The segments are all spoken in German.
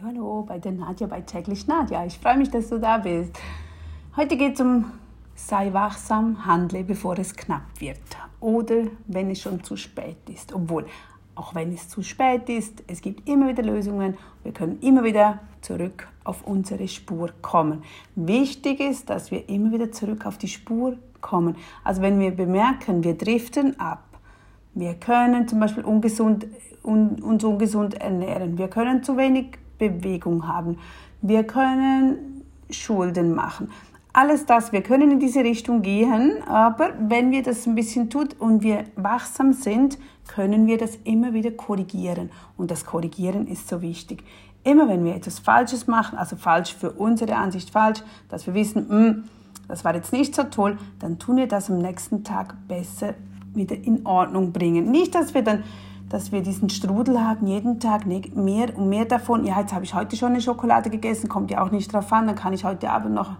Hallo, hallo, bei der Nadja, bei täglich Nadja. Ich freue mich, dass du da bist. Heute geht es um sei wachsam, handle, bevor es knapp wird. Oder wenn es schon zu spät ist. Obwohl, auch wenn es zu spät ist, es gibt immer wieder Lösungen. Wir können immer wieder zurück auf unsere Spur kommen. Wichtig ist, dass wir immer wieder zurück auf die Spur kommen. Also wenn wir bemerken, wir driften ab, wir können zum Beispiel ungesund, un, uns ungesund ernähren, wir können zu wenig Bewegung haben. Wir können Schulden machen. Alles das, wir können in diese Richtung gehen, aber wenn wir das ein bisschen tun und wir wachsam sind, können wir das immer wieder korrigieren. Und das Korrigieren ist so wichtig. Immer wenn wir etwas Falsches machen, also falsch für unsere Ansicht falsch, dass wir wissen, mh, hm, das war jetzt nicht so toll, dann tun wir das am nächsten Tag besser wieder in Ordnung bringen. Nicht, dass wir dann dass wir diesen Strudel haben, jeden Tag mehr und mehr davon. Ja, jetzt habe ich heute schon eine Schokolade gegessen, kommt ja auch nicht drauf an, dann kann ich heute Abend noch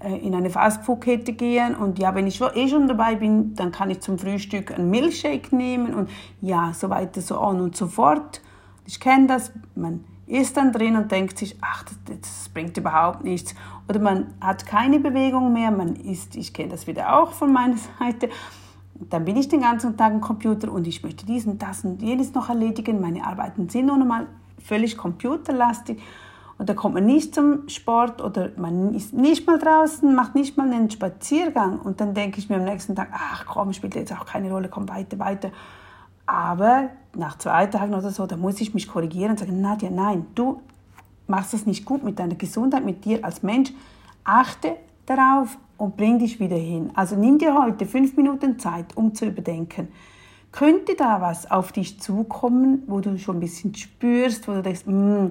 äh, in eine Fastfood-Kette gehen und ja, wenn ich eh schon dabei bin, dann kann ich zum Frühstück einen Milchshake nehmen und ja, so weiter, so on und so fort. Ich kenne das, man ist dann drin und denkt sich, ach, das, das, bringt überhaupt nichts. Oder man hat keine Bewegung mehr, man ist, ich kenne das wieder auch von meiner Seite, dann bin ich den ganzen Tag am Computer und ich möchte diesen, das und jenes noch erledigen. Meine Arbeiten sind nun einmal völlig computerlastig. Und da kommt man nicht zum Sport oder man ist nicht mal draußen, macht nicht mal einen Spaziergang. Und dann denke ich mir am nächsten Tag, ach komm, spielt jetzt auch keine Rolle, komm weiter, weiter. Aber nach zwei Tagen oder so, da muss ich mich korrigieren und sagen, Nadja, nein, du machst das nicht gut mit deiner Gesundheit, mit dir als Mensch. Achte darauf und bring dich wieder hin. Also nimm dir heute fünf Minuten Zeit, um zu überdenken. Könnte da was auf dich zukommen, wo du schon ein bisschen spürst, wo du denkst, mm,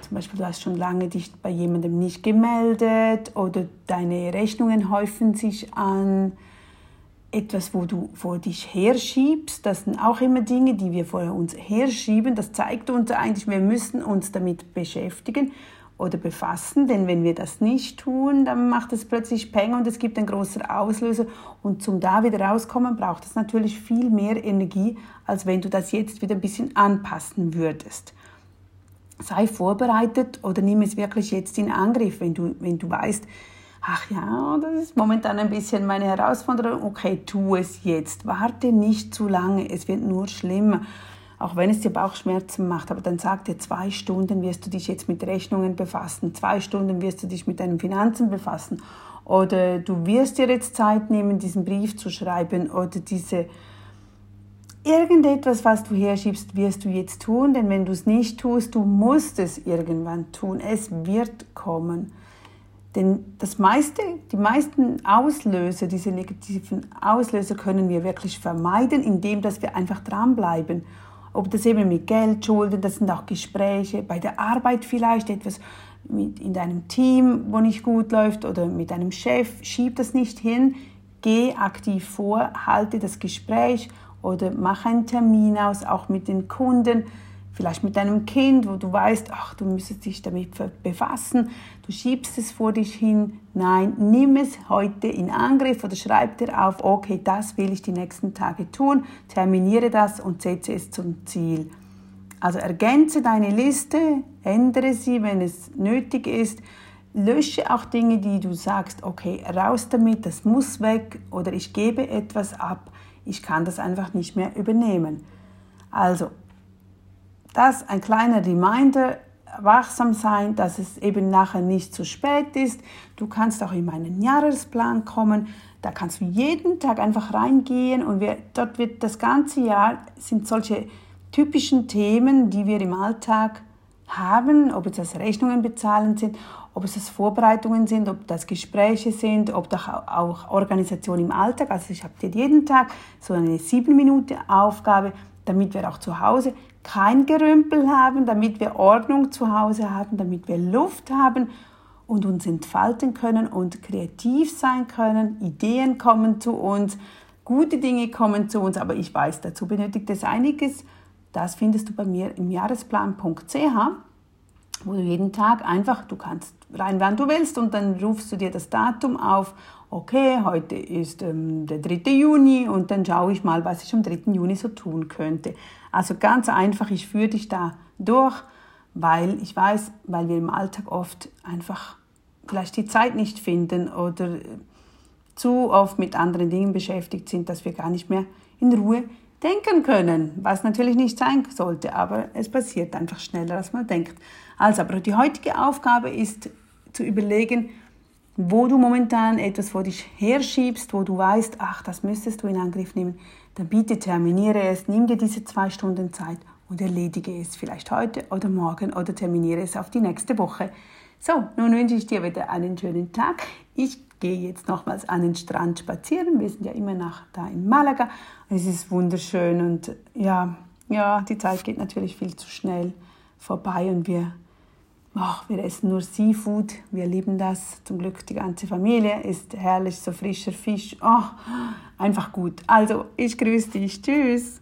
zum Beispiel du hast schon lange dich bei jemandem nicht gemeldet oder deine Rechnungen häufen sich an, etwas, wo du vor dich herschiebst, das sind auch immer Dinge, die wir vor uns herschieben. Das zeigt uns eigentlich, wir müssen uns damit beschäftigen oder befassen, denn wenn wir das nicht tun, dann macht es plötzlich Peng und es gibt einen großen Auslöser. Und zum da wieder rauskommen braucht es natürlich viel mehr Energie, als wenn du das jetzt wieder ein bisschen anpassen würdest. Sei vorbereitet oder nimm es wirklich jetzt in Angriff, wenn du, wenn du weißt, ach ja, das ist momentan ein bisschen meine Herausforderung, okay, tu es jetzt, warte nicht zu lange, es wird nur schlimmer auch wenn es dir Bauchschmerzen macht, aber dann sag dir, zwei Stunden wirst du dich jetzt mit Rechnungen befassen, zwei Stunden wirst du dich mit deinen Finanzen befassen oder du wirst dir jetzt Zeit nehmen, diesen Brief zu schreiben oder diese irgendetwas, was du herschiebst, wirst du jetzt tun, denn wenn du es nicht tust, du musst es irgendwann tun. Es wird kommen. Denn das meiste, die meisten Auslöser, diese negativen Auslöser können wir wirklich vermeiden, indem dass wir einfach dranbleiben ob das eben mit Geld, Schulden, das sind auch Gespräche, bei der Arbeit vielleicht etwas mit in deinem Team, wo nicht gut läuft oder mit deinem Chef, schieb das nicht hin, geh aktiv vor, halte das Gespräch oder mach einen Termin aus, auch mit den Kunden vielleicht mit deinem Kind, wo du weißt, ach, du müsstest dich damit befassen, du schiebst es vor dich hin. Nein, nimm es heute in Angriff oder schreib dir auf, okay, das will ich die nächsten Tage tun, terminiere das und setze es zum Ziel. Also ergänze deine Liste, ändere sie, wenn es nötig ist. Lösche auch Dinge, die du sagst, okay, raus damit, das muss weg oder ich gebe etwas ab, ich kann das einfach nicht mehr übernehmen. Also das ein kleiner Reminder, wachsam sein, dass es eben nachher nicht zu spät ist. Du kannst auch in meinen Jahresplan kommen. Da kannst du jeden Tag einfach reingehen und wir, dort wird das ganze Jahr sind solche typischen Themen, die wir im Alltag haben, ob es das Rechnungen bezahlen sind, ob es das Vorbereitungen sind, ob das Gespräche sind, ob das auch Organisation im Alltag. Also ich habe dir jeden Tag so eine sieben Minuten Aufgabe, damit wir auch zu Hause kein Gerümpel haben, damit wir Ordnung zu Hause haben, damit wir Luft haben und uns entfalten können und kreativ sein können. Ideen kommen zu uns, gute Dinge kommen zu uns, aber ich weiß, dazu benötigt es einiges. Das findest du bei mir im Jahresplan.ch, wo du jeden Tag einfach, du kannst rein, wann du willst und dann rufst du dir das Datum auf. Okay, heute ist ähm, der 3. Juni und dann schaue ich mal, was ich am 3. Juni so tun könnte. Also ganz einfach, ich führe dich da durch weil ich weiß, weil wir im Alltag oft einfach vielleicht die Zeit nicht finden oder zu oft mit anderen Dingen beschäftigt sind, dass wir gar nicht mehr in Ruhe denken können, was natürlich nicht sein sollte, aber es passiert einfach schneller, als man denkt. Also, aber die heutige Aufgabe ist zu überlegen, wo du momentan etwas vor dich herschiebst, wo du weißt, ach, das müsstest du in Angriff nehmen, dann bitte terminiere es, nimm dir diese zwei Stunden Zeit und erledige es vielleicht heute oder morgen oder terminiere es auf die nächste Woche. So, nun wünsche ich dir wieder einen schönen Tag. Ich gehe jetzt nochmals an den Strand spazieren. Wir sind ja immer noch da in Malaga. Es ist wunderschön und ja, ja, die Zeit geht natürlich viel zu schnell vorbei und wir Ach, wir essen nur Seafood, wir lieben das. Zum Glück die ganze Familie ist herrlich, so frischer Fisch. Oh, einfach gut. Also, ich grüße dich. Tschüss.